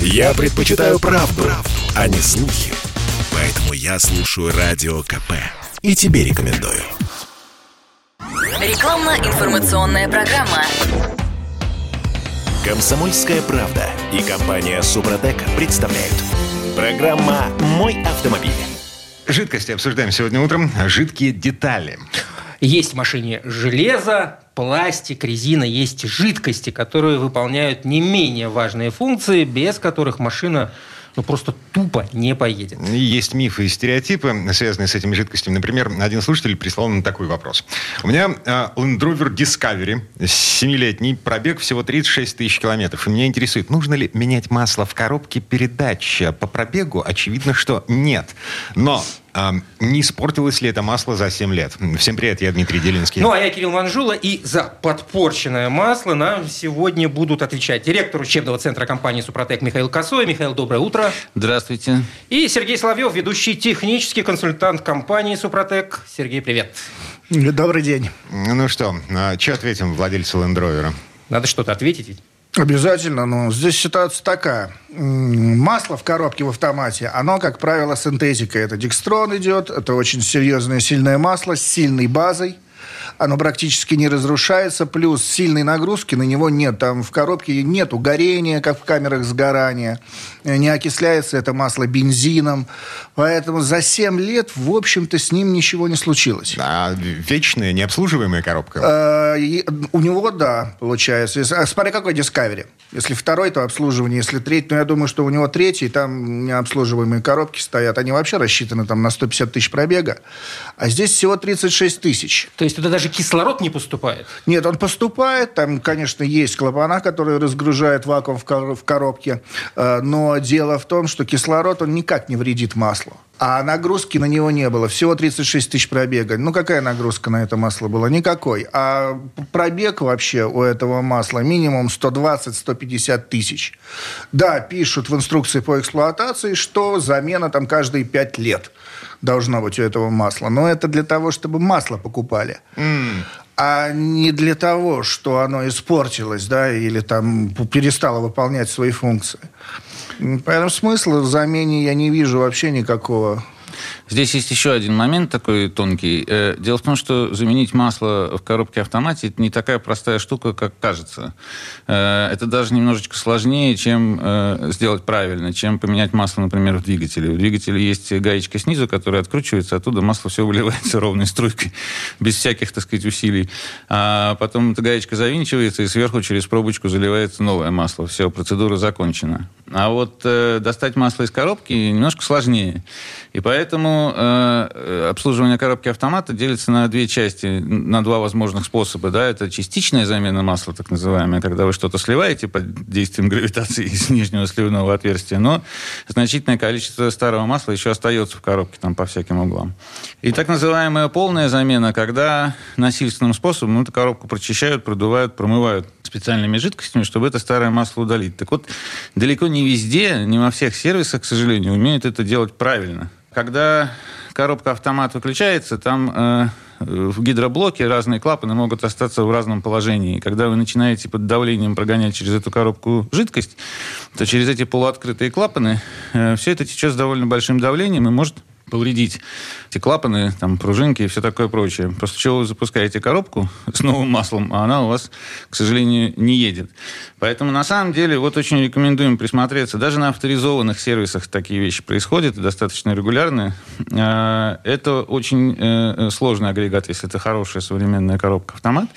Я предпочитаю правду, правду, а не слухи. Поэтому я слушаю Радио КП. И тебе рекомендую. Рекламно-информационная программа. Комсомольская правда и компания Супротек представляют. Программа «Мой автомобиль». Жидкости обсуждаем сегодня утром. Жидкие детали. Есть в машине железо, пластик, резина, есть жидкости, которые выполняют не менее важные функции, без которых машина ну, просто тупо не поедет. Есть мифы и стереотипы, связанные с этими жидкостями. Например, один слушатель прислал нам такой вопрос. У меня э, Land Rover Discovery, 7-летний, пробег всего 36 тысяч километров. И меня интересует, нужно ли менять масло в коробке передач? По пробегу очевидно, что нет. Но а, не испортилось ли это масло за 7 лет? Всем привет, я Дмитрий Делинский. Ну, а я Кирилл Манжула, и за подпорченное масло нам сегодня будут отвечать директор учебного центра компании «Супротек» Михаил Косой. Михаил, доброе утро. Здравствуйте. И Сергей Соловьев, ведущий технический консультант компании «Супротек». Сергей, привет. Добрый день. Ну что, а, что ответим владельцу Rover? Надо что-то ответить ведь. Обязательно, но здесь ситуация такая. Масло в коробке в автомате, оно, как правило, синтетика. Это декстрон идет, это очень серьезное, сильное масло с сильной базой оно практически не разрушается, плюс сильной нагрузки на него нет. Там в коробке нет горения, как в камерах сгорания, не окисляется это масло бензином. Поэтому за 7 лет, в общем-то, с ним ничего не случилось. А вечная, необслуживаемая коробка? А, у него, да, получается. А смотри, какой Discovery. Если второй, то обслуживание. Если третий, ну, я думаю, что у него третий, там необслуживаемые коробки стоят. Они вообще рассчитаны там на 150 тысяч пробега. А здесь всего 36 тысяч. То есть туда даже кислород не поступает? Нет, он поступает. Там, конечно, есть клапана, которые разгружают вакуум в коробке. Э, но дело в том, что кислород, он никак не вредит маслу. А нагрузки на него не было. Всего 36 тысяч пробега. Ну, какая нагрузка на это масло была? Никакой. А пробег вообще у этого масла минимум 120-150 тысяч. Да, пишут в инструкции по эксплуатации, что замена там каждые 5 лет должно быть у этого масла. Но это для того, чтобы масло покупали. Mm. А не для того, что оно испортилось, да, или там перестало выполнять свои функции. Поэтому смысла в замене я не вижу вообще никакого. Здесь есть еще один момент такой тонкий. Э, дело в том, что заменить масло в коробке автомате это не такая простая штука, как кажется. Э, это даже немножечко сложнее, чем э, сделать правильно, чем поменять масло, например, в двигателе. В двигателе есть гаечка снизу, которая откручивается, оттуда масло все выливается ровной струйкой, без всяких, так сказать, усилий. А потом эта гаечка завинчивается, и сверху через пробочку заливается новое масло. Все, процедура закончена. А вот достать масло из коробки немножко сложнее. И поэтому э, обслуживание коробки автомата делится на две части, на два возможных способа. Да? Это частичная замена масла, так называемая, когда вы что-то сливаете под действием гравитации из нижнего сливного отверстия, но значительное количество старого масла еще остается в коробке там по всяким углам. И так называемая полная замена, когда насильственным способом эту коробку прочищают, продувают, промывают специальными жидкостями, чтобы это старое масло удалить. Так вот, далеко не везде, не во всех сервисах, к сожалению, умеют это делать правильно. Когда коробка автомат выключается, там э, в гидроблоке разные клапаны могут остаться в разном положении. И когда вы начинаете под давлением прогонять через эту коробку жидкость, то через эти полуоткрытые клапаны э, все это течет с довольно большим давлением и может повредить эти клапаны, там, пружинки и все такое прочее. После чего вы запускаете коробку с новым маслом, а она у вас, к сожалению, не едет. Поэтому, на самом деле, вот очень рекомендуем присмотреться. Даже на авторизованных сервисах такие вещи происходят, достаточно регулярно. А, это очень э, сложный агрегат, если это хорошая современная коробка-автомат.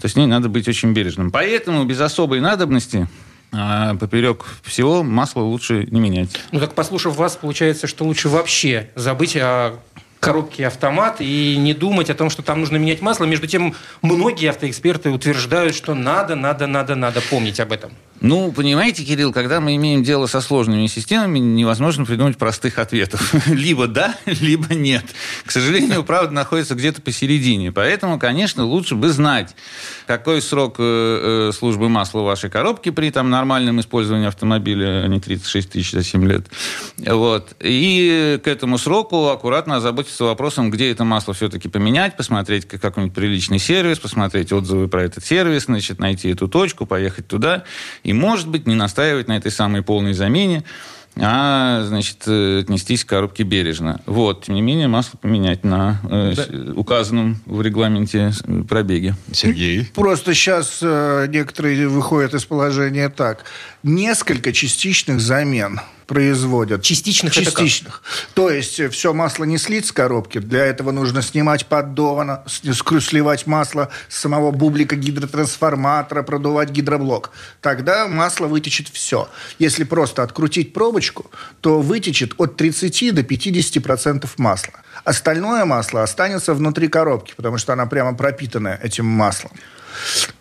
То с ней надо быть очень бережным. Поэтому без особой надобности поперек всего масло лучше не менять. Ну так послушав вас, получается, что лучше вообще забыть о коробке автомат и не думать о том, что там нужно менять масло. Между тем, многие автоэксперты утверждают, что надо, надо, надо, надо помнить об этом. Ну, понимаете, Кирилл, когда мы имеем дело со сложными системами, невозможно придумать простых ответов. Либо да, либо нет. К сожалению, правда находится где-то посередине. Поэтому, конечно, лучше бы знать, какой срок э, э, службы масла в вашей коробке при там, нормальном использовании автомобиля, а не 36 тысяч за 7 лет. Вот. И к этому сроку аккуратно озаботиться вопросом, где это масло все-таки поменять, посмотреть какой-нибудь приличный сервис, посмотреть отзывы про этот сервис, значит, найти эту точку, поехать туда и может быть, не настаивать на этой самой полной замене, а, значит, э, отнестись к коробке бережно. Вот, тем не менее, масло поменять на э, да. указанном в регламенте пробеге. Сергей? Просто сейчас э, некоторые выходят из положения так. Несколько частичных замен производят. Частичных? Частичных. То есть э, все масло не слить с коробки. Для этого нужно снимать поддон, сливать масло с самого бублика гидротрансформатора, продувать гидроблок. Тогда масло вытечет все. Если просто открутить пробочку, то вытечет от 30 до 50 процентов масла. Остальное масло останется внутри коробки, потому что она прямо пропитана этим маслом.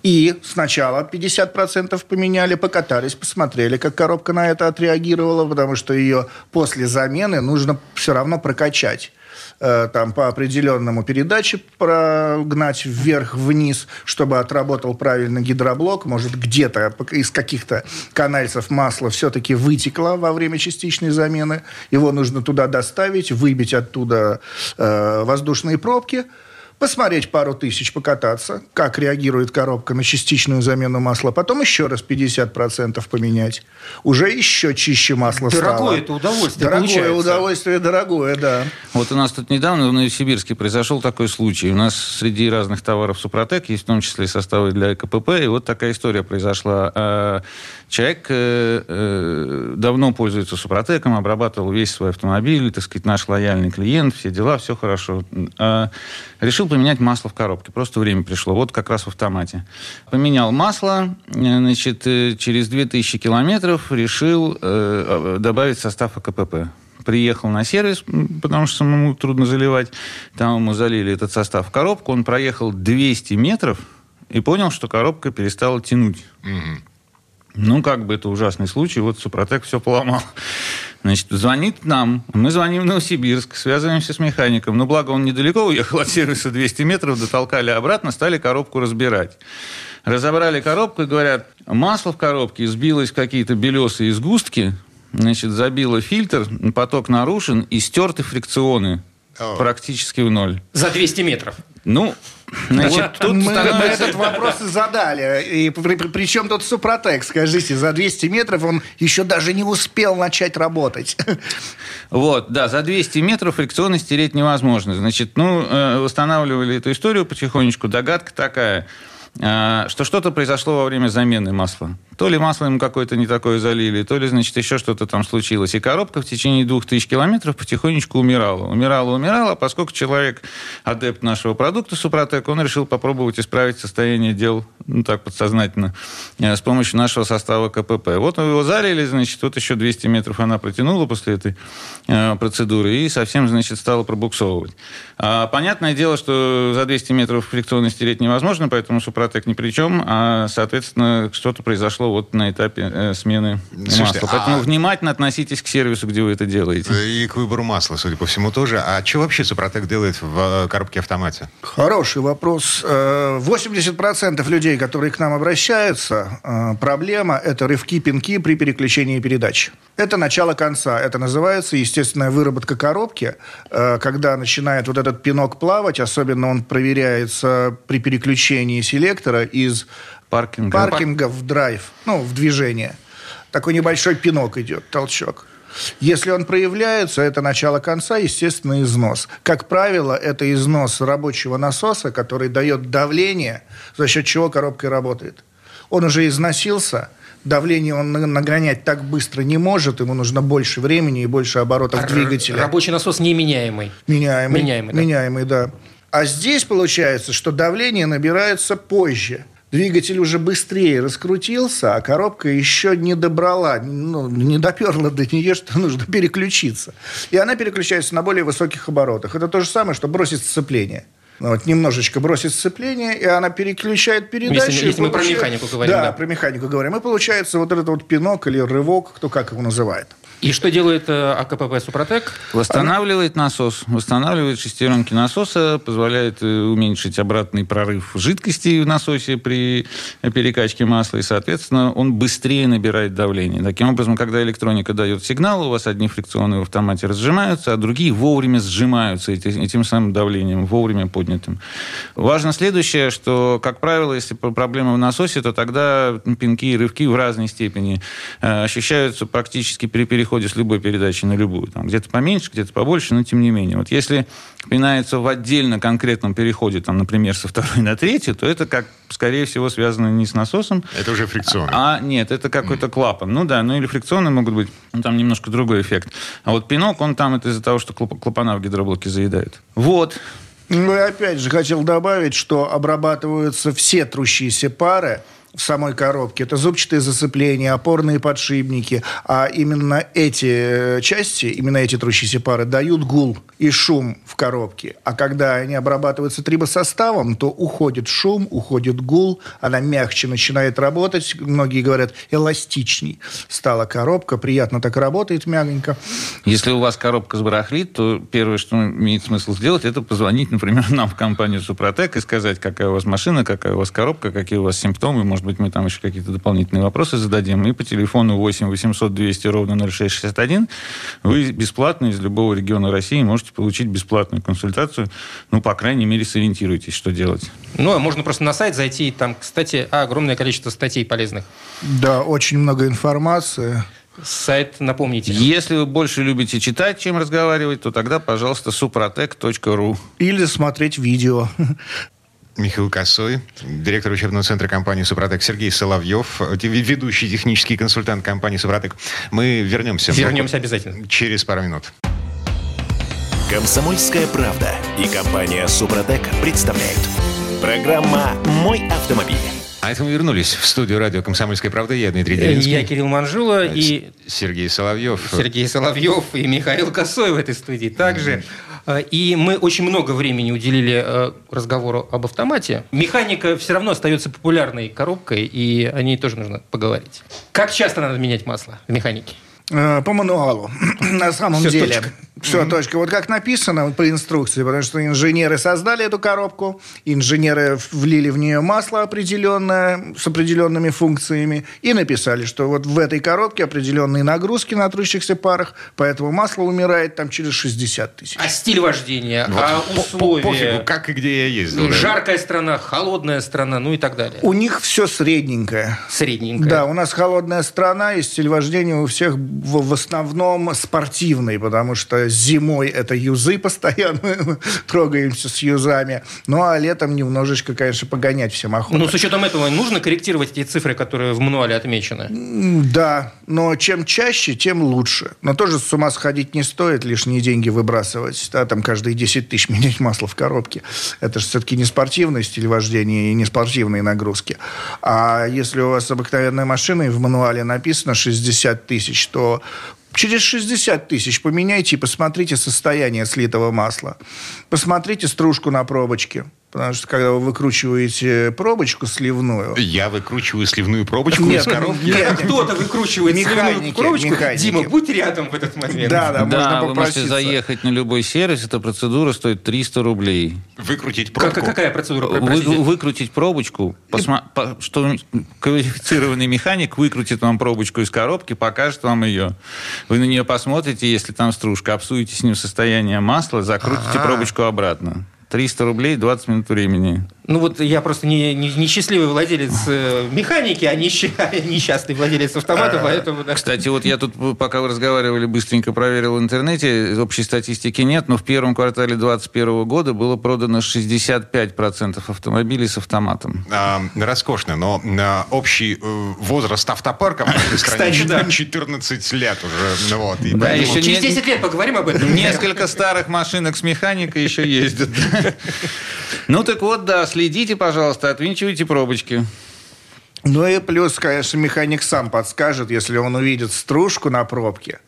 И сначала 50% поменяли, покатались, посмотрели, как коробка на это отреагировала, потому что ее после замены нужно все равно прокачать э, там по определенному передаче прогнать вверх-вниз, чтобы отработал правильно гидроблок. Может, где-то из каких-то канальцев масло все-таки вытекло во время частичной замены. Его нужно туда доставить, выбить оттуда э, воздушные пробки – посмотреть пару тысяч, покататься, как реагирует коробка на частичную замену масла, потом еще раз 50% поменять. Уже еще чище масло дорогое стало. Дорогое это удовольствие Дорогое получается. удовольствие, дорогое, да. Вот у нас тут недавно в Новосибирске произошел такой случай. У нас среди разных товаров Супротек есть в том числе составы для КПП, и вот такая история произошла. А, человек э, э, давно пользуется Супротеком, обрабатывал весь свой автомобиль, так сказать, наш лояльный клиент, все дела, все хорошо. А, решил поменять масло в коробке. Просто время пришло. Вот как раз в автомате. Поменял масло. Э, значит, э, через 2000 километров решил э, добавить состав АКПП. Приехал на сервис, потому что самому трудно заливать. Там ему залили этот состав в коробку. Он проехал 200 метров и понял, что коробка перестала тянуть. Угу. Ну, как бы это ужасный случай. Вот Супротек все поломал. Значит, звонит нам. Мы звоним в Новосибирск, связываемся с механиком. Ну, благо, он недалеко уехал от сервиса 200 метров, дотолкали обратно, стали коробку разбирать. Разобрали коробку и говорят, масло в коробке сбилось в какие-то белесые сгустки, значит, забило фильтр, поток нарушен и стерты фрикционы. Oh. Практически в ноль. За 200 метров? Ну, Значит, вот тут мы, становится... этот вопрос и задали. И при, при, причем тут Супротек, скажите, за 200 метров он еще даже не успел начать работать. Вот, да, за 200 метров фрикционы стереть невозможно. Значит, ну, э, восстанавливали эту историю потихонечку. Догадка такая – что что-то произошло во время замены масла. То ли масло ему какое-то не такое залили, то ли, значит, еще что-то там случилось. И коробка в течение двух тысяч километров потихонечку умирала. Умирала, умирала, поскольку человек, адепт нашего продукта Супротек, он решил попробовать исправить состояние дел, ну, так, подсознательно, э, с помощью нашего состава КПП. Вот его залили, значит, вот еще 200 метров она протянула после этой э, процедуры и совсем, значит, стала пробуксовывать. А, понятное дело, что за 200 метров фрикционно стереть невозможно, поэтому Супротек Супротек ни при чем, а, соответственно, что-то произошло вот на этапе э, смены Слушайте, масла. Поэтому а... внимательно относитесь к сервису, где вы это делаете. И к выбору масла, судя по всему, тоже. А что вообще Супротек делает в э, коробке автомате? Хороший вопрос. 80% э, людей, которые к нам обращаются, э, проблема – это рывки-пинки при переключении передач. Это начало конца. Это называется естественная выработка коробки, когда начинает вот этот пинок плавать, особенно он проверяется при переключении селектора, сектора из паркинга, паркинга в драйв, ну, в движение. Такой небольшой пинок идет, толчок. Если он проявляется, это начало конца, естественно, износ. Как правило, это износ рабочего насоса, который дает давление, за счет чего коробка работает. Он уже износился, давление он нагонять так быстро не может, ему нужно больше времени и больше оборотов а двигателя. Рабочий насос неменяемый. Меняемый. Меняемый, да. Меняемый, да. А здесь получается, что давление набирается позже. Двигатель уже быстрее раскрутился, а коробка еще не добрала, ну, не доперла до нее, что нужно переключиться. И она переключается на более высоких оборотах. Это то же самое, что бросить сцепление. Ну, вот, немножечко бросить сцепление, и она переключает передачу. Если, если мы получает... про механику говорим. Да, да, про механику говорим. И получается вот этот вот пинок или рывок, кто как его называет. И что делает э, АКПП «Супротек»? Восстанавливает насос, восстанавливает шестеренки насоса, позволяет э, уменьшить обратный прорыв жидкости в насосе при перекачке масла, и, соответственно, он быстрее набирает давление. Таким образом, когда электроника дает сигнал, у вас одни фрикционные в автомате разжимаются, а другие вовремя сжимаются этим, самым давлением, вовремя поднятым. Важно следующее, что, как правило, если проблема в насосе, то тогда пинки и рывки в разной степени э, ощущаются практически при переходе переходе с любой передачи на любую. Там где-то поменьше, где-то побольше, но тем не менее. Вот если пинается в отдельно конкретном переходе, там, например, со второй на третью, то это, как, скорее всего, связано не с насосом. Это уже фрикционно. А, нет, это какой-то клапан. Ну да, ну или фрикционные могут быть, ну, там немножко другой эффект. А вот пинок, он там это из-за того, что клапана в гидроблоке заедает. Вот. Ну и опять же хотел добавить, что обрабатываются все трущиеся пары в самой коробке. Это зубчатые зацепления, опорные подшипники. А именно эти э, части, именно эти трущиеся пары дают гул и шум в коробке. А когда они обрабатываются трибосоставом, то уходит шум, уходит гул, она мягче начинает работать. Многие говорят, эластичней стала коробка, приятно так работает мягенько. Если у вас коробка сбарахлит, то первое, что имеет смысл сделать, это позвонить, например, нам в компанию Супротек и сказать, какая у вас машина, какая у вас коробка, какие у вас симптомы, может может быть, мы там еще какие-то дополнительные вопросы зададим. И по телефону 8 800 200 ровно 0661 вы бесплатно из любого региона России можете получить бесплатную консультацию. Ну, по крайней мере, сориентируйтесь, что делать. Ну, а можно просто на сайт зайти. Там, кстати, огромное количество статей полезных. Да, очень много информации. Сайт напомните. Если вы больше любите читать, чем разговаривать, то тогда, пожалуйста, suprotec.ru. Или смотреть видео. Михаил Косой, директор учебного центра компании «Супротек», Сергей Соловьев, ведущий технический консультант компании «Супротек». Мы вернемся. Вернемся обязательно. Через пару минут. Комсомольская правда и компания «Супротек» представляют. Программа «Мой автомобиль». А это мы вернулись в студию радио «Комсомольская правда». Я Дмитрий Делинский. Я Кирилл Манжула и... Сергей Соловьев. Сергей Соловьев и Михаил Косой в этой студии также. Э, и мы очень много времени уделили э, разговору об автомате. Механика все равно остается популярной коробкой, и о ней тоже нужно поговорить. Как часто надо менять масло в механике? Э, по мануалу. На самом Все деле. Точка. Все, mm-hmm. точка. Вот как написано по инструкции, потому что инженеры создали эту коробку, инженеры влили в нее масло определенное, с определенными функциями, и написали, что вот в этой коробке определенные нагрузки на трущихся парах, поэтому масло умирает там через 60 тысяч. А стиль вождения, вот. а условия? Пофигу, как и где я ездил. Жаркая страна, холодная страна, ну и так далее. У них все средненькое. Средненькое. Да, у нас холодная страна, и стиль вождения у всех в, в основном спортивный, потому что зимой это юзы постоянно, трогаемся с юзами. Ну, а летом немножечко, конечно, погонять всем охота. Ну, с учетом этого нужно корректировать эти цифры, которые в мануале отмечены? Да, но чем чаще, тем лучше. Но тоже с ума сходить не стоит, лишние деньги выбрасывать. Да, там каждые 10 тысяч менять масло в коробке. Это же все-таки не спортивный стиль вождения и не спортивные нагрузки. А если у вас обыкновенная машина и в мануале написано 60 тысяч, то через 60 тысяч поменяйте и посмотрите состояние слитого масла. Посмотрите стружку на пробочке. Потому что когда вы выкручиваете пробочку сливную... Я выкручиваю сливную пробочку нет, из коробки? Нет, кто-то выкручивает механики, сливную пробочку. Механики. Дима, будь рядом в этот момент. Да, да, да можно вы можете заехать на любой сервис. Эта процедура стоит 300 рублей. Выкрутить пробку? Как, какая процедура? Вы, выкрутить пробочку, посма... по... что квалифицированный механик выкрутит вам пробочку из коробки, покажет вам ее. Вы на нее посмотрите, если там стружка, обсуете с ним состояние масла, закрутите А-а-а. пробочку обратно. 300 рублей, 20 минут времени. Ну вот я просто не, не, несчастливый владелец э, механики, а несч... несчастный владелец автомата, а, поэтому... Да. Кстати, вот я тут, пока вы разговаривали, быстренько проверил в интернете, общей статистики нет, но в первом квартале 2021 года было продано 65% автомобилей с автоматом. А, роскошно, но а, общий э, возраст автопарка в нашей стране Кстати, да. 14 лет уже. Ну, вот, и да, поэтому... еще Через 10 лет поговорим об этом. Несколько старых машинок с механикой еще ездят. Ну так вот, да, следите, пожалуйста, отвинчивайте пробочки. Ну и плюс, конечно, механик сам подскажет, если он увидит стружку на пробке.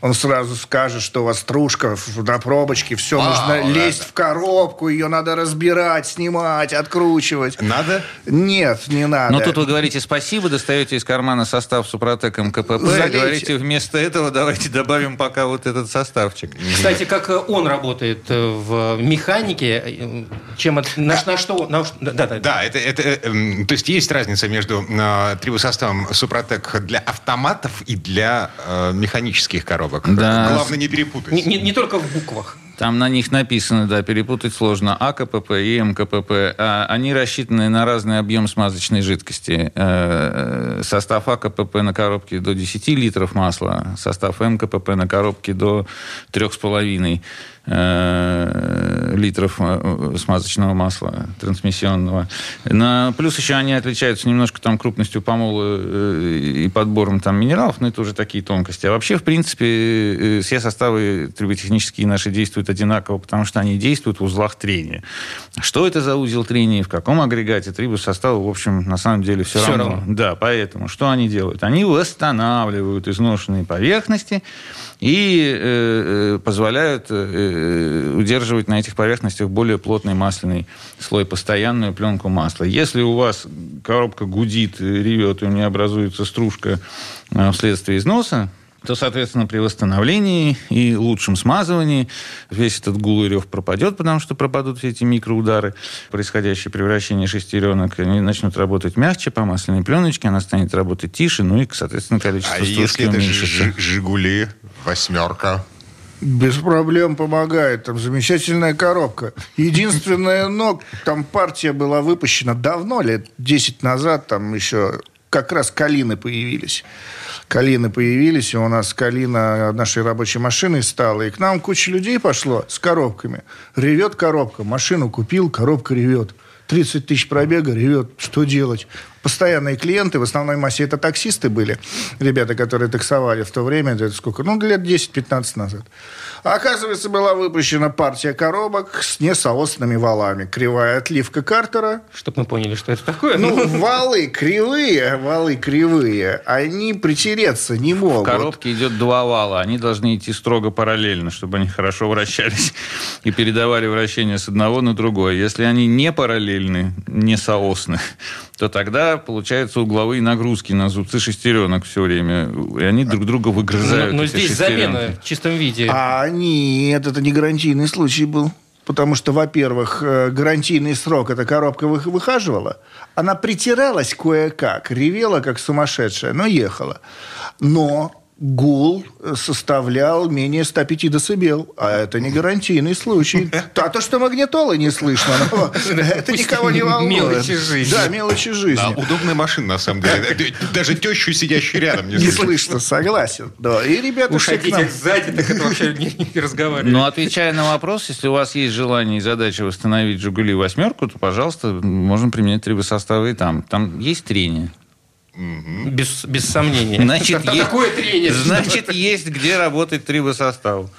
Он сразу скажет, что у вас стружка на пробочке, все, нужно лезть в коробку, ее надо разбирать, снимать, откручивать. Надо? Нет, не надо. Но тут вы говорите спасибо, достаете из кармана состав Супротек МКПП, Залейте. и говорите вместо этого давайте добавим пока вот этот составчик. Кстати, как э, он работает э, в механике, э, чем от- на, на что... на да, да, да. Да, это, это, эм, то есть есть разница между э, трибосоставом Супротек для автоматов и для э, механических коробок. Да. Главное не перепутать. Не, не- не только в буквах. Там на них написано, да, перепутать сложно, АКПП и МКПП. А они рассчитаны на разный объем смазочной жидкости. Э, Состав АКПП на коробке до 10 литров масла, состав МКПП на коробке до 3,5 э, литров э, смазочного масла трансмиссионного. На, плюс еще они отличаются немножко там крупностью помола и подбором там минералов, но это уже такие тонкости. А вообще, в принципе, все составы триботехнические наши действуют одинаково, потому что они действуют в узлах трения. Что это за узел трения, в каком агрегате трибосостава, в общем, на самом деле все, Всё равно. равно. Да, поэтому что они делают? Они восстанавливают изношенные поверхности и э, э, позволяют э, удерживать на этих поверхностях более плотный масляный слой, постоянную пленку масла. Если у вас коробка гудит, э, ревет, и у нее образуется стружка э, вследствие износа, то, соответственно, при восстановлении и лучшем смазывании весь этот гул и рев пропадет, потому что пропадут все эти микроудары, происходящие при вращении шестеренок. Они начнут работать мягче по масляной пленочке, она станет работать тише, ну и, соответственно, количество А стружки если это уменьшится. Жи- Жигули, восьмерка? Без проблем помогает. Там замечательная коробка. Единственное, но там партия была выпущена давно, лет 10 назад, там еще как раз калины появились. Калины появились, и у нас калина нашей рабочей машиной стала. И к нам куча людей пошло с коробками. Ревет коробка. Машину купил, коробка ревет. 30 тысяч пробега, ревет. Что делать? Постоянные клиенты, в основной массе это таксисты были. Ребята, которые таксовали в то время, это сколько? Ну, лет 10-15 назад. А оказывается, была выпущена партия коробок с несоосными валами. Кривая отливка картера. Чтобы мы поняли, что это такое. Ну, валы кривые, валы кривые, они притереться не В могут. коробке идет два вала. Они должны идти строго параллельно, чтобы они хорошо вращались и передавали вращение с одного на другое. Если они не параллельны, не соосны, то тогда получаются угловые нагрузки на зубцы шестеренок все время. И они друг друга выгрызают. но, но здесь шестеренки. замена в чистом виде. А нет, это не гарантийный случай был. Потому что, во-первых, э, гарантийный срок эта коробка вы- выхаживала. Она притиралась кое-как, ревела как сумасшедшая, но ехала. Но гул составлял менее 105 децибел. А это не гарантийный случай. А то, что магнитолы не слышно, но это никого не волнует. Мелочи жизни. Да, мелочи Да, жизни. удобная машина, на самом деле. Даже тещу, сидящую рядом, не Не слышно. слышно, согласен. Да, и ребята Уж все к нам- хотите сзади, так это вообще не, не разговаривать. Но отвечая на вопрос, если у вас есть желание и задача восстановить «Жигули» восьмерку, то, пожалуйста, можно применять трибосоставы и там. Там есть трение. Без, без сомнения. Значит, есть- такое трение. Значит, есть где работать трибосостав.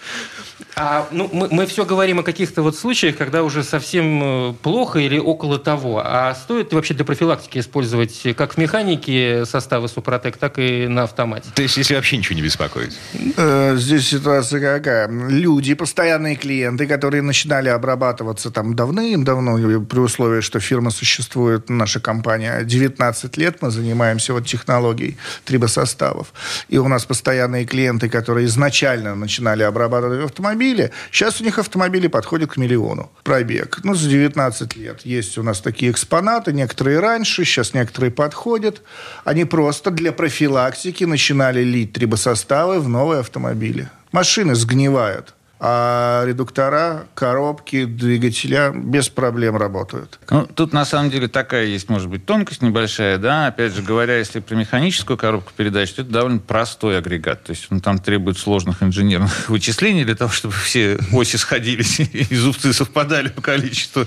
А, ну, мы, мы все говорим о каких-то вот случаях, когда уже совсем э, плохо или около того. А стоит ли вообще для профилактики использовать как в механике составы Супротек, так и на автомате? То есть, если вообще ничего не беспокоит. Э, Здесь ситуация какая? Люди, постоянные клиенты, которые начинали обрабатываться там давным-давно, при условии, что фирма существует, наша компания, 19 лет мы занимаемся вот технологией трибосоставов. И у нас постоянные клиенты, которые изначально начинали обрабатывать автомобили, сейчас у них автомобили подходят к миллиону пробег. Ну, за 19 лет есть у нас такие экспонаты, некоторые раньше, сейчас некоторые подходят. Они просто для профилактики начинали лить трибосоставы в новые автомобили. Машины сгнивают, а редуктора, коробки, двигателя без проблем работают. Ну, тут на самом деле такая есть, может быть, тонкость небольшая, да. Опять же говоря, если про механическую коробку передач, то это довольно простой агрегат. То есть он там требует сложных инженерных вычислений для того, чтобы все оси сходились и зубцы совпадали по количеству.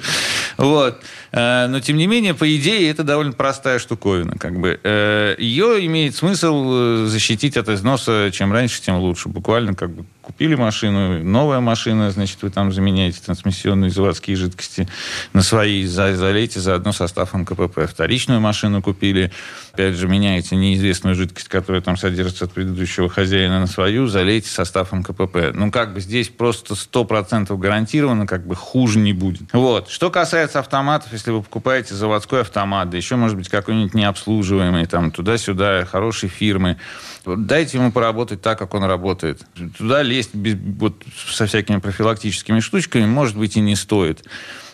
Вот. Э, Но, тем не менее, по идее, это довольно простая штуковина. Как бы. Э, Ее имеет смысл э, защитить от износа. Чем раньше, тем лучше. Буквально как бы купили машину, новая машина, значит, вы там заменяете трансмиссионные заводские жидкости на свои, залейте заодно состав МКПП. Вторичную машину купили, опять же, меняете неизвестную жидкость, которая там содержится от предыдущего хозяина на свою, залейте состав МКПП. Ну, как бы здесь просто 100% гарантированно, как бы хуже не будет. Вот. Что касается автоматов, если вы покупаете заводской автомат, да еще, может быть, какой-нибудь необслуживаемый, там, туда-сюда, хорошей фирмы, дайте ему поработать так, как он работает. Туда лезть без, вот, со всякими профилактическими штучками, может быть, и не стоит.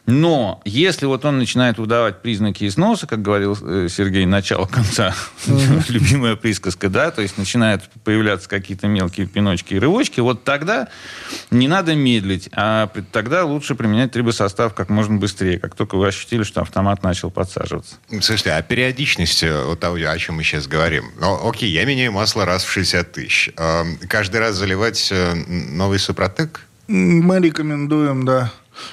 Но если вот он начинает выдавать признаки износа, как говорил э, Сергей, начало-конца, любимая присказка, да, то есть начинают появляться какие-то мелкие пиночки и рывочки, вот тогда не надо медлить, а тогда лучше применять трибосостав как можно быстрее, как только вы ощутили, что автомат начал подсаживаться. Слушайте, а периодичность э, вот того, о чем мы сейчас говорим? Ну, окей, я меняю масло раз в 60 тысяч. Каждый раз заливать э, новый Супротек? Мы рекомендуем, да.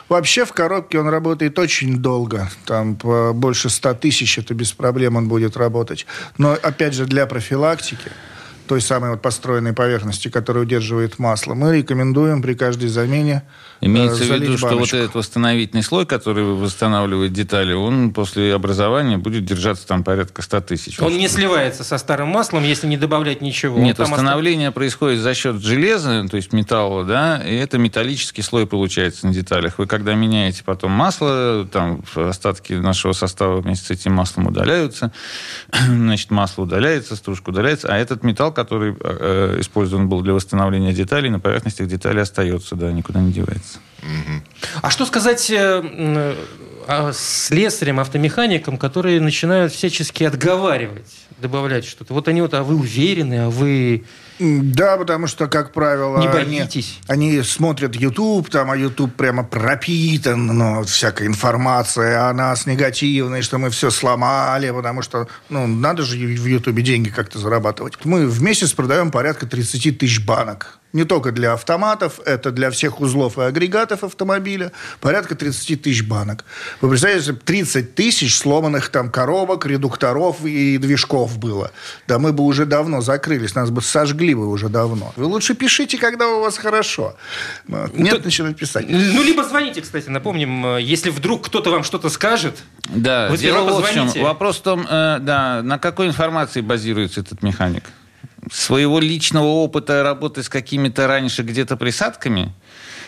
Вообще в коробке он работает очень долго. Там больше 100 тысяч, это без проблем он будет работать. Но, опять же, для профилактики той самой вот построенной поверхности, которая удерживает масло, мы рекомендуем при каждой замене Имеется в виду, что вот этот восстановительный слой, который восстанавливает детали, он после образования будет держаться там порядка 100 тысяч. Он не сливается со старым маслом, если не добавлять ничего. Нет, восстановление ост... происходит за счет железа, то есть металла, да, и это металлический слой получается на деталях. Вы когда меняете потом масло, там остатки нашего состава вместе с этим маслом удаляются, значит, масло удаляется, стружка удаляется, а этот металл, который э, использован был для восстановления деталей, на поверхностях деталей остается, да, никуда не девается. А что сказать э, э, слесарям, автомеханикам, которые начинают всячески отговаривать, добавлять что-то? Вот они вот, а вы уверены, а вы да, потому что, как правило, не боитесь. Они, они смотрят YouTube, там, а YouTube прямо пропитан, ну, всякой информацией о нас негативной, что мы все сломали, потому что, ну, надо же в YouTube деньги как-то зарабатывать. Мы в месяц продаем порядка 30 тысяч банок не только для автоматов, это для всех узлов и агрегатов автомобиля, порядка 30 тысяч банок. Вы представляете, 30 тысяч сломанных там коробок, редукторов и движков было. Да мы бы уже давно закрылись, нас бы сожгли бы уже давно. Вы лучше пишите, когда у вас хорошо. Нет, Тут, начинать писать. Ну, либо звоните, кстати, напомним, э, если вдруг кто-то вам что-то скажет, да, вы дело в чем. Вопрос в том, э, да, на какой информации базируется этот механик? Своего личного опыта работы с какими-то раньше где-то присадками –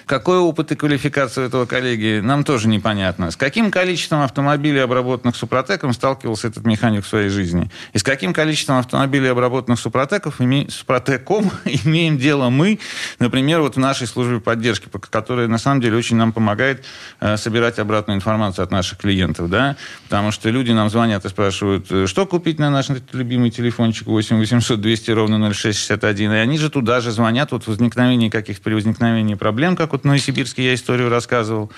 какой опыт и квалификация у этого коллеги, нам тоже непонятно. С каким количеством автомобилей, обработанных Супротеком, сталкивался этот механик в своей жизни? И с каким количеством автомобилей, обработанных Супротеков, име... Супротеком имеем дело мы, например, вот в нашей службе поддержки, которая на самом деле очень нам помогает э, собирать обратную информацию от наших клиентов, да, потому что люди нам звонят и спрашивают, э, что купить на наш любимый телефончик 8 800 200 ровно 0661, и они же туда же звонят вот возникновении каких-то при возникновении проблем, как вот в Новосибирске я историю рассказывал.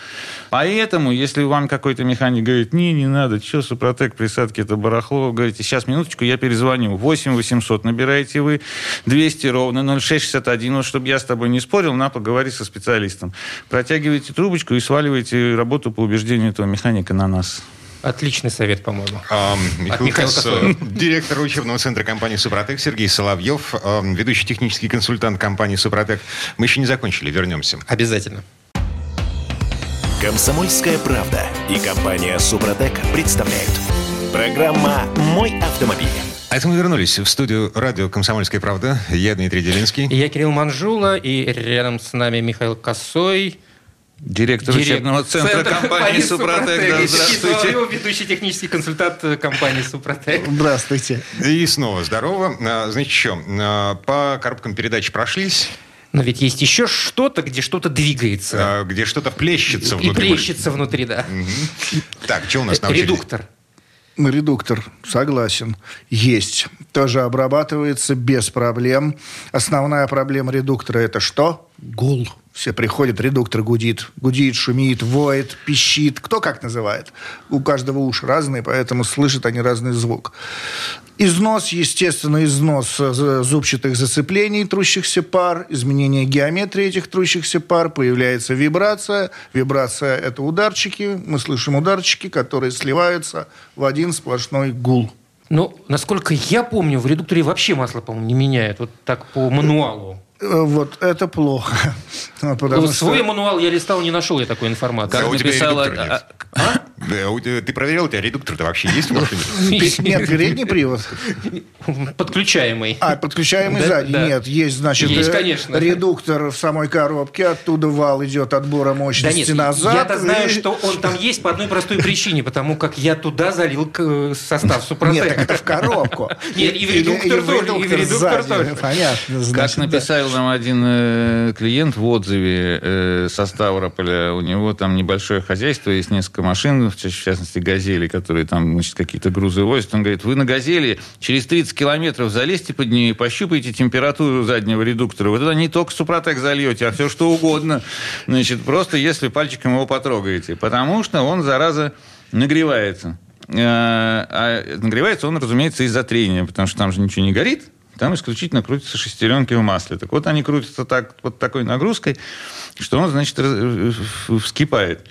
Поэтому, если вам какой-то механик говорит, не, не надо, что, Супротек, присадки, это барахло, говорите, сейчас, минуточку, я перезвоню. 8 800 набираете вы, 200 ровно, 0661, вот, чтобы я с тобой не спорил, на, поговори со специалистом. Протягиваете трубочку и сваливаете работу по убеждению этого механика на нас. Отличный совет, по-моему. А, Михаил Кас, директор учебного центра компании «Супротек» Сергей Соловьев, ведущий технический консультант компании «Супротек». Мы еще не закончили, вернемся. Обязательно. Комсомольская правда и компания «Супротек» представляют. Программа «Мой автомобиль». А это мы вернулись в студию радио «Комсомольская правда». Я Дмитрий Делинский. Я Кирилл Манжула, и рядом с нами Михаил Косой, Директор Дирек... учебного центра, центра компании «Супротек». Да, здравствуйте. Ведущий технический консультант компании «Супротек». Здравствуйте. И снова здорово. А, значит, что, а, по коробкам передач прошлись. Но ведь есть еще что-то, где что-то двигается. А, где что-то плещется внутри. И плещется внутри, да. Угу. Так, что у нас на Редуктор. Редуктор, согласен, есть. Тоже обрабатывается без проблем. Основная проблема редуктора – это что? Гул. Все приходят, редуктор гудит. Гудит, шумит, воет, пищит. Кто как называет? У каждого уши разные, поэтому слышат они разный звук. Износ, естественно, износ э, зубчатых зацеплений трущихся пар, изменение геометрии этих трущихся пар, появляется вибрация. Вибрация – это ударчики. Мы слышим ударчики, которые сливаются в один сплошной гул. Ну, насколько я помню, в редукторе вообще масло, по-моему, не меняют. Вот так по мануалу. Э, Вот это плохо. Ну, Вот Свой мануал я листал, не нашел я такой информации. Как написала... а- Ты проверил, у тебя редуктор-то вообще есть в машине? Нет, передний привод. Подключаемый. А, подключаемый да. Нет, есть, значит, э, редуктор в самой коробке, оттуда вал идет отбора мощности назад. я-то знаю, что он там есть по одной простой причине, потому как я туда залил э, состав Супротек. Нет, так это в коробку. Нет, и в редуктор тоже, и в редуктор сзади. тоже. Понятно, Как написал нам один э, клиент в отзыве со Ставрополя, у него там небольшое хозяйство, есть несколько машин, в ча- в частности «Газели», которые там значит, какие-то грузы возят. Он говорит, вы на «Газели» через 30 километров залезьте под нее и пощупайте температуру заднего редуктора. Вы туда не только Супротек зальете, а все что угодно. Значит, просто если пальчиком его потрогаете. Потому что он, зараза, нагревается. Э, А нагревается он, разумеется, из-за трения, потому что там же ничего не горит, там исключительно крутятся шестеренки в масле. Так вот, они крутятся так, под такой нагрузкой, что он, значит, раз- вскипает.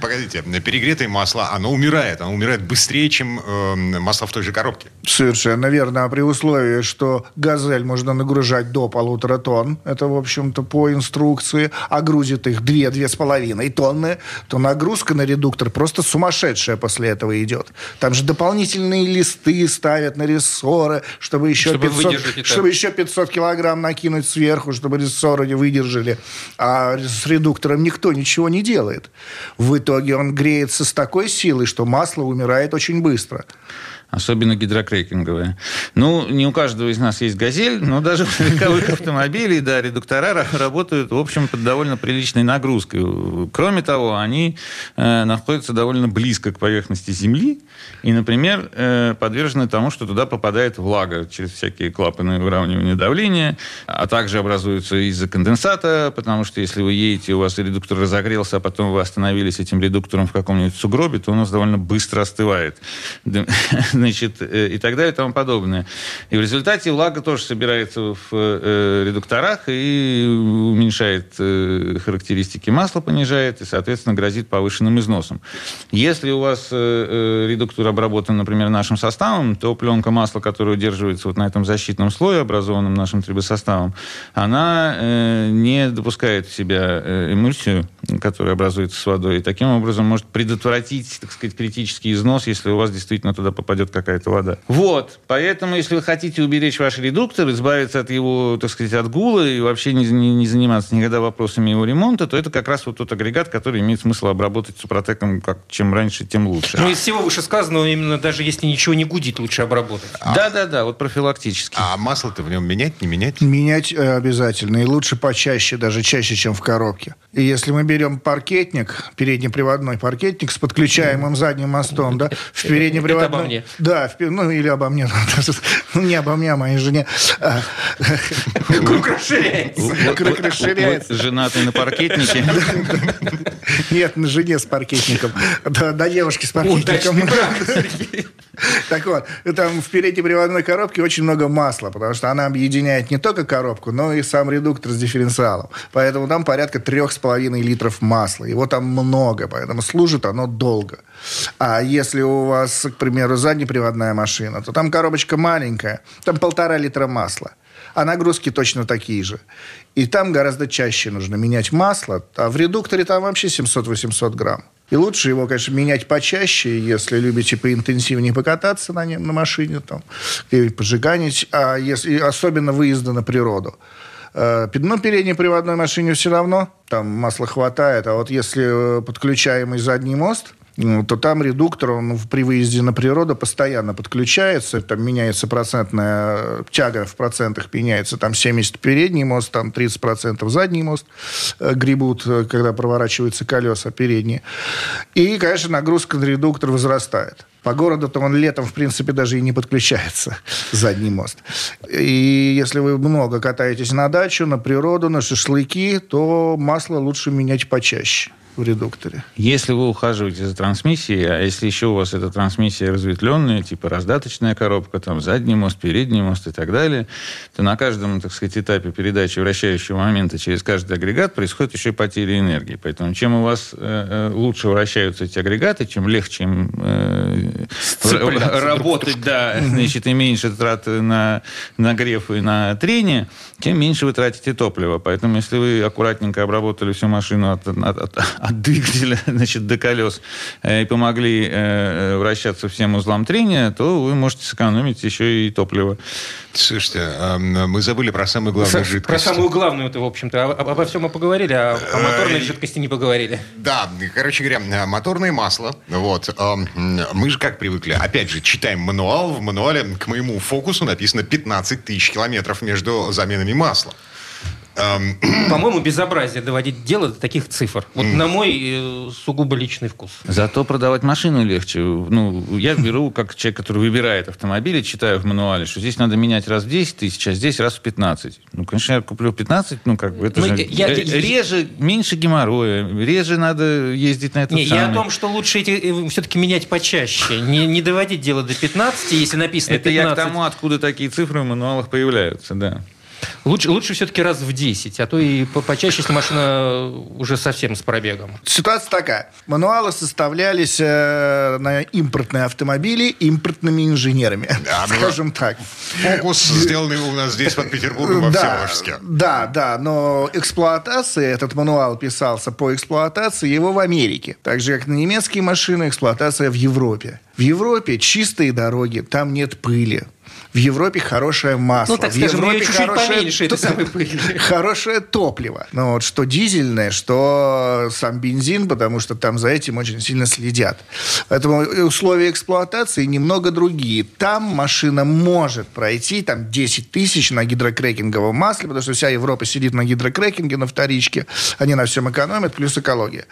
Погодите, перегретое масло, оно умирает. Оно умирает быстрее, чем э, масло в той же коробке. Совершенно верно. А при условии, что «Газель» можно нагружать до полутора тонн, это, в общем-то, по инструкции, а грузит их две-две с половиной тонны, то нагрузка на редуктор просто сумасшедшая после этого идет. Там же дополнительные листы ставят на рессоры, чтобы еще, Чтобы 500, выдержать это. чтобы еще 500 килограмм накинуть сверху, чтобы рессоры не выдержали. А с редуктором никто ничего не делает. В итоге он греется с такой силой, что масло умирает очень быстро. Особенно гидрокрекинговые. Ну, не у каждого из нас есть «Газель», но даже у легковых автомобилей, да, редуктора ра- работают, в общем, под довольно приличной нагрузкой. Кроме того, они э, находятся довольно близко к поверхности Земли и, например, э, подвержены тому, что туда попадает влага через всякие клапаны выравнивания давления, а также образуются из-за конденсата, потому что если вы едете, у вас редуктор разогрелся, а потом вы остановились этим редуктором в каком-нибудь сугробе, то у нас довольно быстро остывает. Значит, э, и так далее и тому подобное. И в результате влага тоже собирается в э, редукторах и уменьшает э, характеристики масла, понижает и, соответственно, грозит повышенным износом. Если у вас редуктор обработан, например, нашим составом, то пленка масла, которая удерживается вот на этом защитном слое, образованном нашим трибосоставом, она не допускает в себя эмульсию, которая образуется с водой, и таким образом может предотвратить, так сказать, критический износ, если у вас действительно туда попадет какая-то вода. Вот. Поэтому, если вы хотите уберечь ваш редуктор, избавиться от его, так сказать, от гула и вообще не, не- не заниматься никогда вопросами его ремонта, то это как раз вот тот агрегат, который имеет смысл обработать супротеком как чем раньше, тем лучше. Ну, из всего вышесказанного, именно даже если ничего не гудит, лучше обработать. Да-да-да, вот профилактически. А масло-то в нем менять, не менять? Менять э, обязательно. И лучше почаще, даже чаще, чем в коробке. И если мы берем паркетник, переднеприводной паркетник с подключаемым задним мостом, да, в переднеприводной... Да, ну или обо мне. Ну, не обо мне, а моей жене. Круг расширяется. Круг расширяется. Женатый на паркетнике. Нет, на жене с паркетником. Да, на девушке с паркетником. Так вот, там в переднеприводной коробке очень много масла, потому что она объединяет не только коробку, но и сам редуктор с дифференциалом. Поэтому там порядка трех с половиной литров масла. Его там много, поэтому служит оно долго. А если у вас, к примеру, заднеприводная машина, то там коробочка маленькая, там полтора литра масла. А нагрузки точно такие же. И там гораздо чаще нужно менять масло. А в редукторе там вообще 700-800 грамм. И лучше его, конечно, менять почаще, если любите поинтенсивнее покататься на, нем, на машине, там, и пожиганить, а если, особенно выезда на природу. Э, Ну, передней приводной машине все равно, там масла хватает, а вот если э, подключаемый задний мост, то там редуктор, он при выезде на природу постоянно подключается, там меняется процентная э, тяга в процентах меняется, там 70 передний мост, там 30% задний мост э, гребут, э, когда проворачиваются колеса передние. И, конечно, нагрузка на редуктор возрастает. По городу-то он летом, в принципе, даже и не подключается, задний мост. И если вы много катаетесь на дачу, на природу, на шашлыки, то масло лучше менять почаще. В редукторе. Если вы ухаживаете за трансмиссией, а если еще у вас эта трансмиссия разветвленная, типа раздаточная коробка, там задний мост, передний мост и так далее, то на каждом, так сказать, этапе передачи вращающего момента через каждый агрегат происходит еще и потеря энергии. Поэтому чем у вас э, э лучше вращаются эти агрегаты, чем легче им э, работать, да, значит, и меньше трат на нагрев и на трение, тем меньше вы тратите топлива. Поэтому если вы аккуратненько обработали всю машину от, от, от, от двигателя значит, до колес э, и помогли э, э, вращаться всем узлам трения, то вы можете сэкономить еще и топливо. Слушайте, а, мы забыли про самую главную жидкость. Про самую главную это, в общем-то. Об, обо всем мы поговорили, а о моторной жидкости не поговорили. Да, короче говоря, моторное масло. Вот. Мы же как привыкли? Опять же, читаем мануал. В мануале к моему фокусу написано 15 тысяч километров между заменами масла. По-моему, безобразие доводить дело до таких цифр. Вот на мой э, сугубо личный вкус. Зато продавать машину легче. Ну, я беру, как человек, который выбирает автомобили, читаю в мануале, что здесь надо менять раз в 10 тысяч, а здесь раз в 15. Ну, конечно, я куплю 15, ну, как бы это Мы, ну, же... Я, реже, я, меньше геморроя, реже надо ездить на это Не, самый. я о том, что лучше эти э, все-таки менять почаще. Не, не доводить дело до 15, если написано это 15. Это я к тому, откуда такие цифры в мануалах появляются, да. Лучше, лучше все-таки раз в 10, а то и почаще, если машина уже совсем с пробегом. Ситуация такая. Мануалы составлялись э, на импортные автомобили импортными инженерами. Да, скажем так. Фокус сделанный у нас здесь под Петербургом во да, Всеволожске. Да, да, но эксплуатация, этот мануал писался по эксплуатации его в Америке. Так же, как на немецкие машины, эксплуатация в Европе. В Европе чистые дороги, там нет пыли. В Европе хорошее масло. Ну, так скажем, в Европе чуть-чуть хорошее, поменьше этой самой пыли. Хорошее топливо. Ну, вот, что дизельное, что сам бензин, потому что там за этим очень сильно следят. Поэтому условия эксплуатации немного другие. Там машина может пройти там 10 тысяч на гидрокрекинговом масле, потому что вся Европа сидит на гидрокрекинге, на вторичке. Они на всем экономят, плюс экология.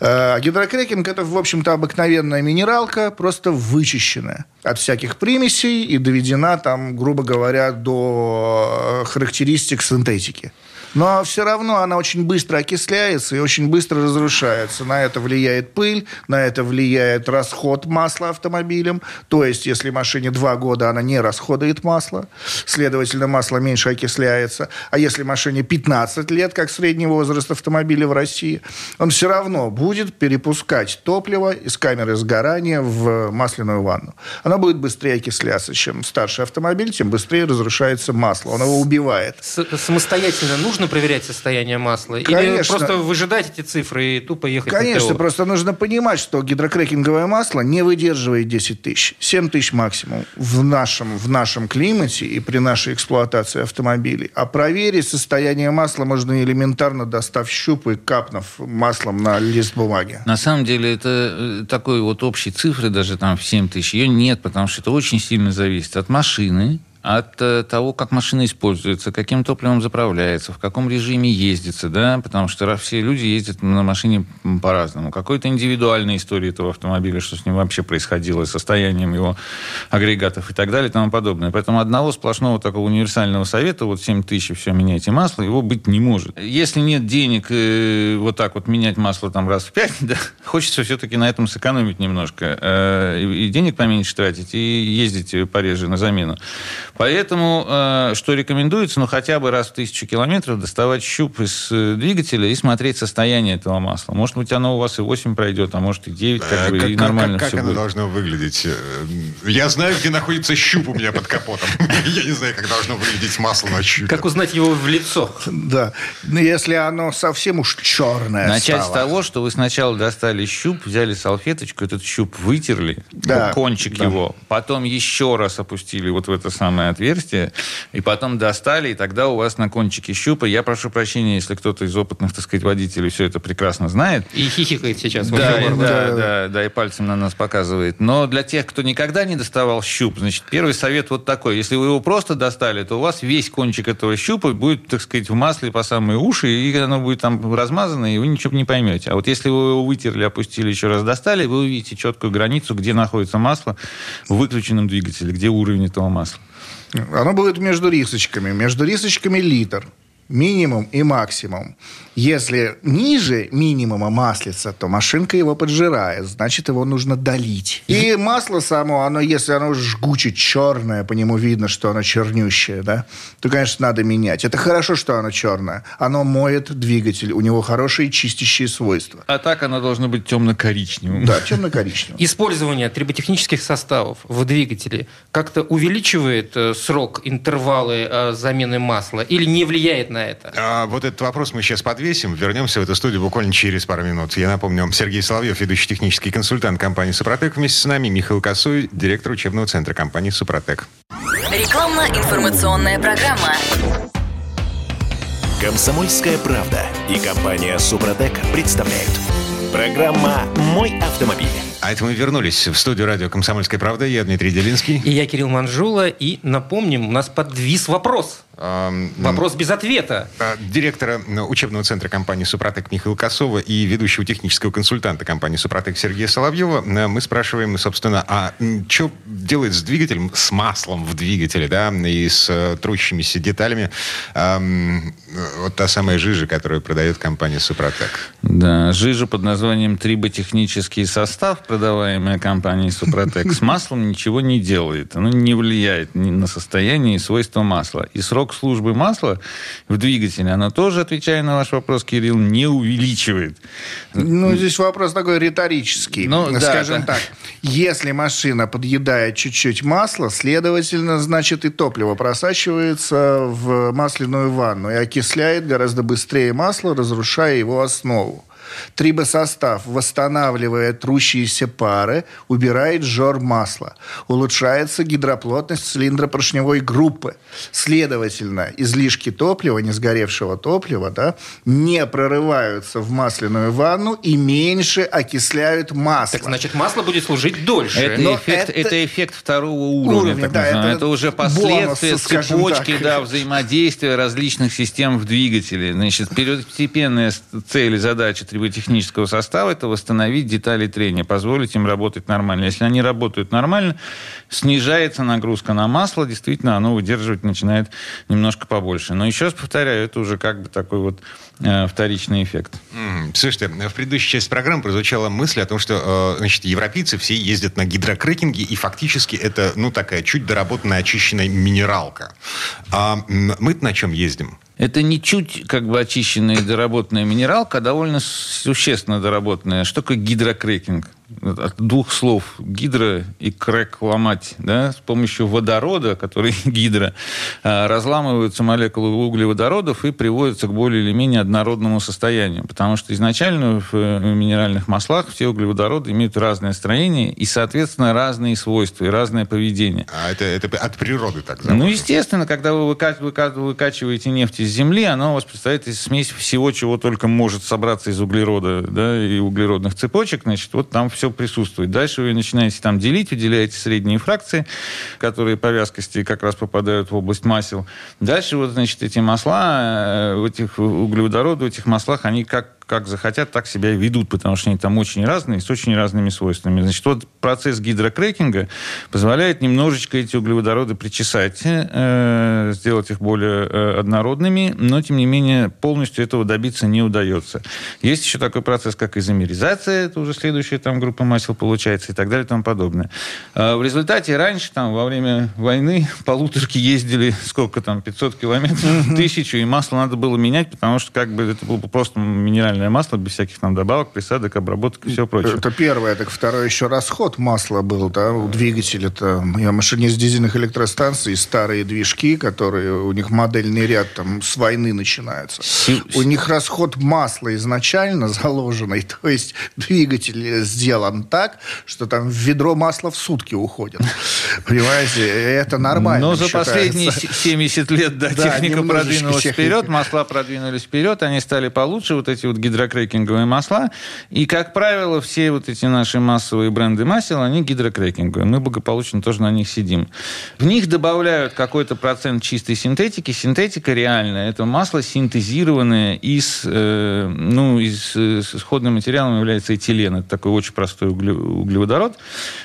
А гидрокрекинг – это, в общем-то, обыкновенная минералка, просто вычищенная от всяких примесей и доведена там, грубо говоря, до э, характеристик синтетики. Но все равно она очень быстро окисляется и очень быстро разрушается. На это влияет пыль, на это влияет расход масла автомобилем. То есть, если машине два года она не расходует масло, следовательно, масло меньше окисляется. А если машине 15 лет, как средний возраст автомобиля в России, он все равно будет перепускать топливо из камеры сгорания в масляную ванну. Она будет быстрее окисляться. Чем старший автомобиль, тем быстрее разрушается масло. Он его убивает. С самостоятельно нужно нужно проверять состояние масла? Конечно. Или просто выжидать эти цифры и тупо ехать Конечно, просто нужно понимать, что гидрокрекинговое масло не выдерживает 10 тысяч. 7 тысяч максимум в нашем, в нашем климате и при нашей эксплуатации автомобилей. А проверить состояние масла можно элементарно достав щуп и капнув маслом на лист бумаги. На самом деле это э, такой вот общей цифры даже там в 7 тысяч ее нет, потому что это очень сильно зависит от машины, от э, того, как машина используется, каким топливом заправляется, в каком режиме ездится, да, потому что все люди ездят на машине по-разному. Какой-то индивидуальная история этого автомобиля, что с ним вообще происходило, состоянием его агрегатов и так далее и тому подобное. Поэтому одного сплошного такого универсального совета, вот 7 тысяч, все, меняйте масло, его быть не может. Если нет денег э, вот так вот менять масло там раз в пять, да, хочется все-таки на этом сэкономить немножко. Э, и денег поменьше тратить, и ездить пореже на замену. Поэтому, э, что рекомендуется, ну, хотя бы раз в тысячу километров доставать щуп из э, двигателя и смотреть состояние этого масла. Может быть, оно у вас и 8 пройдет, а может и 9, как э, бы, как, и нормально как, все как будет. оно должно выглядеть? Я знаю, где находится щуп у меня под капотом. Я не знаю, как должно выглядеть масло на щупе. Как узнать его в лицо? Да. Но если оно совсем уж черное Начать с того, что вы сначала достали щуп, взяли салфеточку, этот щуп вытерли, да, кончик его, потом еще раз опустили вот в это самое самое отверстие, и потом достали, и тогда у вас на кончике щупа, я прошу прощения, если кто-то из опытных, так сказать, водителей все это прекрасно знает. И хихикает сейчас. Да, да, да, да, да, и пальцем на нас показывает. Но для тех, кто никогда не доставал щуп, значит, первый совет вот такой. Если вы его просто достали, то у вас весь кончик этого щупа будет, так сказать, в масле по самые уши, и оно будет там размазано, и вы ничего не поймете. А вот если вы его вытерли, опустили, еще раз достали, вы увидите четкую границу, где находится масло в выключенном двигателе, где уровень этого масла. Оно будет между рисочками. Между рисочками литр. Минимум и максимум. Если ниже минимума маслица, то машинка его поджирает, значит, его нужно долить. И масло само, оно, если оно жгуче черное, по нему видно, что оно чернющее, да, то, конечно, надо менять. Это хорошо, что оно черное. Оно моет двигатель, у него хорошие чистящие свойства. А так оно должно быть темно-коричневым. Да, темно-коричневым. Использование триботехнических составов в двигателе как-то увеличивает э, срок, интервалы э, замены масла или не влияет на это? А, вот этот вопрос мы сейчас подвесим. Вернемся в эту студию буквально через пару минут. Я напомню, Сергей Соловьев, ведущий технический консультант компании «Супротек». Вместе с нами Михаил Косой, директор учебного центра компании «Супротек». Рекламно-информационная программа. Комсомольская правда и компания «Супротек» представляют. Программа «Мой автомобиль». А это мы вернулись в студию радио «Комсомольская правда». Я Дмитрий Делинский. И я Кирилл Манжула. И напомним, у нас подвис вопрос. Вопрос без ответа. а, Директора э, учебного центра компании «Супротек» Михаила Косова и ведущего технического консультанта компании «Супротек» Сергея Соловьева. Э, Мы спрашиваем, собственно, а что делает с двигателем, с маслом в двигателе, да, и с э, трущимися деталями э, вот та самая жижа, которую продает компания «Супротек». Да, жижа под названием триботехнический состав, продаваемая компанией Супротек, с маслом ничего не делает. Оно не влияет ни на состояние и свойства масла. И срок службы масла в двигателе, оно тоже, отвечая на ваш вопрос, Кирилл, не увеличивает. Ну, здесь вопрос такой риторический. Ну, Скажем да. так, если машина подъедает чуть-чуть масла, следовательно, значит, и топливо просачивается в масляную ванну и окисляет гораздо быстрее масло, разрушая его основу. Трибосостав восстанавливает трущиеся пары, убирает жор масла. Улучшается гидроплотность цилиндропоршневой группы. Следовательно, излишки топлива, не сгоревшего топлива, да, не прорываются в масляную ванну и меньше окисляют масло. Так значит, масло будет служить дольше. Это, Но эффект, это- это... эффект второго уровня, Уровня, да, это это, уже последствия бонус, цепочки так. да, взаимодействия различных систем в двигателе. Значит, первостепенная цель и задача триботехнического состава – это восстановить детали трения, позволить им работать нормально. Если они работают нормально, снижается нагрузка на масло, действительно, оно выдерживать начинает немножко побольше. Но еще раз повторяю, это уже как бы такой вот э, вторичный эффект. М, Слушайте, в предыдущей части программы прозвучала мысль о том, что э, значит, европейцы все ездят на гидрокрекинге, и фактически это ну, такая чуть доработанная, очищенная минералка. А мы-то на чем ездим? Это не чуть как бы очищенная и доработанная минералка, а довольно существенно доработанная. Такое гидрокрекинг? От двух слов гидро и крэк ломать. Да? С помощью водорода, который гидро, а, разламываются молекулы углеводородов и приводятся к более или менее однородному состоянию. Потому что изначально в э, минеральных маслах все углеводороды имеют разное строение и, соответственно, разные свойства и разное поведение. А это, это от природы так Ну, заложено. естественно, когда вы выка- выка- выкачиваете нефть из земли, она у вас представляет из смесь всего, чего только может собраться из углерода да, и углеродных цепочек. Значит, вот там все присутствует. Дальше вы начинаете там делить, выделяете средние фракции, которые по вязкости как раз попадают в область масел. Дальше вот, значит, эти масла, э, в этих углеводороды, в этих маслах, они как как захотят, так себя и ведут, потому что они там очень разные, с очень разными свойствами. Значит, вот процесс гидрокрекинга позволяет немножечко эти углеводороды причесать, э, сделать их более э, однородными, но, тем не менее, полностью этого добиться не удается. Есть еще такой процесс, как изомеризация, это уже следующая там группа масел получается, и так далее и тому подобное. А в результате раньше, там, во время войны, полуторки ездили, сколько там, 500 километров, тысячу, и масло надо было менять, потому что как бы это было просто минеральное масло, без всяких там добавок, присадок, обработок и всего прочего. Это первое. Так второе еще расход масла был, да, у двигателя-то. Я машинист дизельных электростанций, старые движки, которые, у них модельный ряд там с войны начинается. У них расход масла изначально заложенный, то есть двигатель сделан так, что там в ведро масла в сутки уходит. Понимаете, это нормально Но за считается. последние се- 70 лет, да, Да, техника продвинулась техника. вперед, масла продвинулись вперед, они стали получше, вот эти вот гидрокрекинговые масла. И, как правило, все вот эти наши массовые бренды масел, они гидрокрекинговые. Мы благополучно тоже на них сидим. В них добавляют какой-то процент чистой синтетики. Синтетика реальная. Это масло синтезированное из, э, ну, из, э, исходным материалом является этилен. Это такой очень простой углеводород.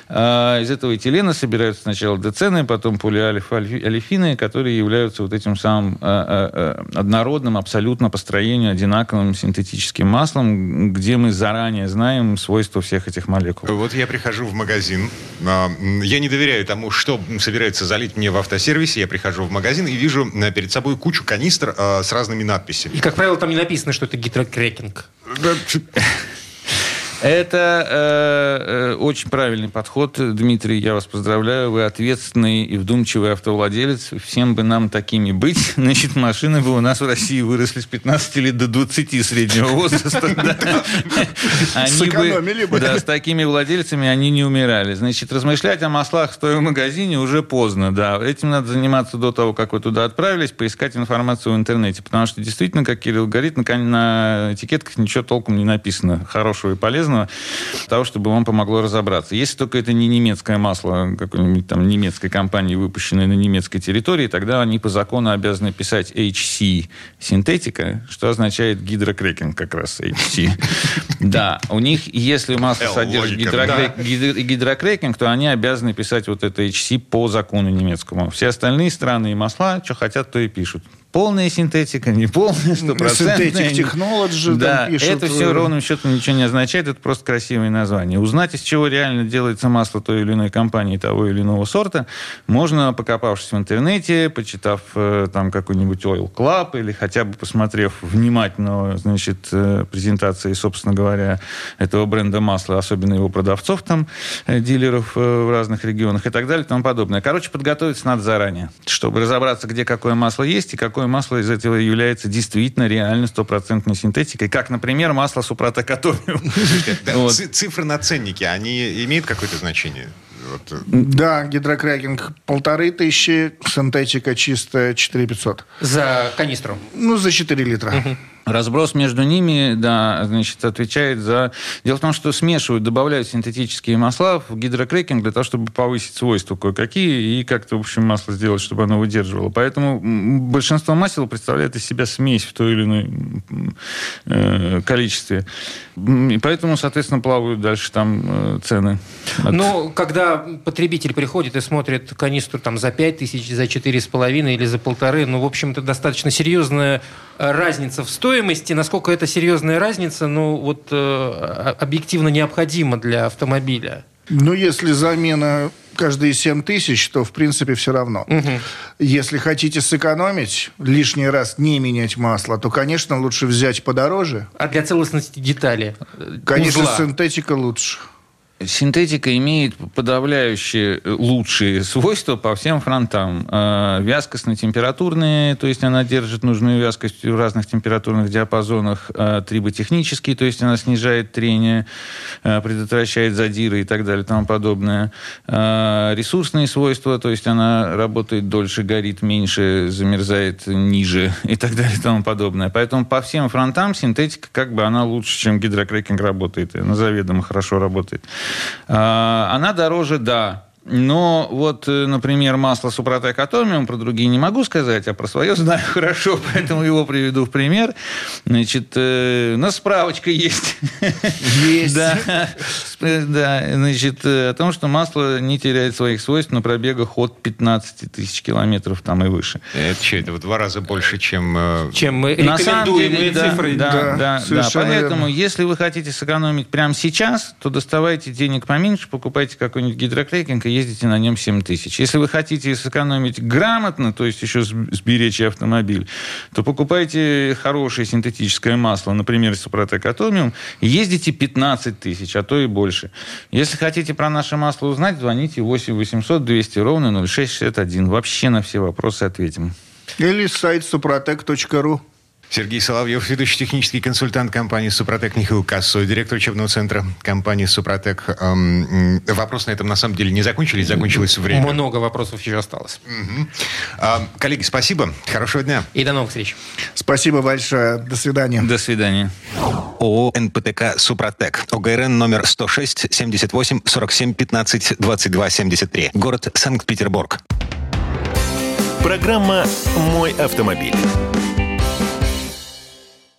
А из этого этилена собираются сначала децены, потом полиалифины, которые являются вот этим самым э, однородным абсолютно по строению одинаковым синтетическим маслом, где мы заранее знаем свойства всех этих молекул. Вот я прихожу в магазин, а, я не доверяю тому, что собирается залить мне в автосервисе, я прихожу в магазин и вижу э, перед собой кучу канистр а, с разными надписями. И, как правило, там не написано, что это гидрокрекинг. Это э, э, очень правильный подход, Дмитрий, я вас поздравляю. Вы ответственный и вдумчивый автовладелец. Всем бы нам такими быть. Значит, машины бы у нас в России выросли с 15 лет до 20 среднего возраста. Они бы, да, с такими владельцами они не умирали. Значит, размышлять о маслах, стоя в магазине, уже поздно, да. Этим надо заниматься до того, как вы туда отправились, поискать информацию в интернете. Потому что действительно, как Кирилл говорит, на этикетках ничего толком не написано хорошего и полезного полезного, того, чтобы вам помогло разобраться. Если только это не немецкое масло какой-нибудь там немецкой компании, выпущенной на немецкой территории, тогда они по закону обязаны писать HC синтетика, что означает гидрокрекинг как раз HC. Да, у них, если масло содержит гидрокрекинг, то они обязаны писать вот это HC по закону немецкому. Все остальные страны и масла, что хотят, то и пишут полная синтетика, не полная, стопроцентная. Синтетик технологи да, пишут. это все э, ровным счетом ничего не означает, это просто красивое название. Узнать, из чего реально делается масло той или иной компании того или иного сорта, можно, покопавшись в интернете, почитав э, там какой-нибудь Oil Club или хотя бы посмотрев внимательно, значит, э, презентации, собственно говоря, этого бренда масла, особенно его продавцов там, дилеров в разных регионах и так далее и тому подобное. Короче, подготовиться надо заранее, чтобы разобраться, где какое масло есть и какое какое масло из этого является действительно реально стопроцентной синтетикой, как, например, масло супротекатомиум. Цифры на ценнике, они имеют какое-то значение? Вот. Да, гидрокрекинг полторы тысячи, синтетика чистая 4 500. За канистру? Ну, за 4 литра. Угу. Разброс между ними, да, значит, отвечает за... Дело в том, что смешивают, добавляют синтетические масла в гидрокрекинг для того, чтобы повысить свойства кое-какие и как-то, в общем, масло сделать, чтобы оно выдерживало. Поэтому большинство масел представляет из себя смесь в той или иной э, количестве. И поэтому, соответственно, плавают дальше там э, цены. От... Ну, когда потребитель приходит и смотрит канистру там за 5 тысяч, за 4,5 или за полторы, ну, в общем, это достаточно серьезная разница в стоимости. Насколько это серьезная разница, ну, вот э, объективно необходима для автомобиля? Ну, если замена каждые 7 тысяч, то, в принципе, все равно. Угу. Если хотите сэкономить, лишний раз не менять масло, то, конечно, лучше взять подороже. А для целостности детали? Конечно, узла. синтетика лучше. Синтетика имеет подавляющие э, лучшие свойства по всем фронтам. Э, вязкостно-температурные, то есть она держит нужную вязкость в разных температурных диапазонах. Э, триботехнические, то есть она снижает трение, предотвращает задиры и так далее и тому подобное. Ресурсные свойства, то есть она работает дольше, горит меньше, замерзает ниже и так далее и тому подобное. Поэтому по всем фронтам синтетика как бы она лучше, чем гидрокрекинг работает. Она заведомо хорошо работает. А, она дороже, да, но вот, э, например, масло Супротек Атомиум, про другие не могу сказать, а про свое знаю хорошо, поэтому его приведу в пример. Значит, э, у нас справочка есть. Есть. да, да, значит, э, о том, что масло не теряет своих свойств на пробегах от 15 тысяч километров там и выше. Это что, это в два раза больше, чем... Чем мы рекомендуемые цифры. Да, да, да, да. Поэтому, если вы хотите сэкономить прямо сейчас, то доставайте денег поменьше, покупайте какой-нибудь гидрокрекинг ездите на нем 7 тысяч. Если вы хотите сэкономить грамотно, то есть еще сберечь автомобиль, то покупайте хорошее синтетическое масло, например, Супротек Атомиум, ездите 15 тысяч, а то и больше. Если хотите про наше масло узнать, звоните 8 800 200 ровно 0661. Вообще на все вопросы ответим. Или сайт супротек.ру. Сергей Соловьев, ведущий технический консультант компании «Супротек» Михаил Кассо, директор учебного центра компании «Супротек». Эм, вопрос на этом на самом деле не закончились, закончилось время. Много вопросов еще осталось. Угу. А, коллеги, спасибо. Хорошего дня. И до новых встреч. Спасибо большое. До свидания. До свидания. ООО «НПТК Супротек». ОГРН номер 106 78 47 15 22 73. Город Санкт-Петербург. Программа «Мой автомобиль».